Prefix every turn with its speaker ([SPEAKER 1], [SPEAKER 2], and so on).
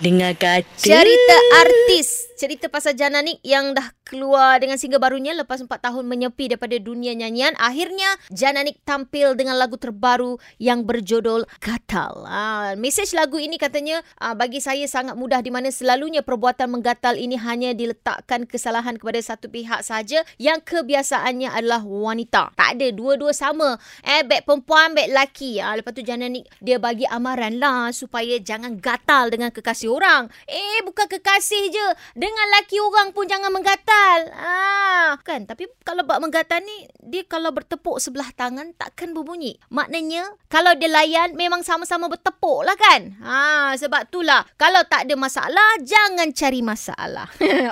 [SPEAKER 1] Dengar kata.
[SPEAKER 2] Cerita artis. Cerita pasal Jananik yang dah keluar dengan single barunya lepas 4 tahun menyepi daripada dunia nyanyian. Akhirnya Jananik tampil dengan lagu terbaru yang berjudul Gatal. Ha, mesej lagu ini katanya ha, bagi saya sangat mudah di mana selalunya perbuatan menggatal ini hanya diletakkan kesalahan kepada satu pihak saja yang kebiasaannya adalah wanita. Tak ada dua-dua sama. Eh baik perempuan baik lelaki. Ha, lepas tu Jananik dia bagi amaran lah supaya jangan gatal dengan kekasih orang. Eh bukan kekasih je. Dengan laki orang pun jangan menggatal. Ah, kan? Tapi kalau bab menggatal ni dia kalau bertepuk sebelah tangan takkan berbunyi. Maknanya kalau dia layan memang sama-sama bertepuk lah kan? Ha, sebab itulah kalau tak ada masalah jangan cari masalah.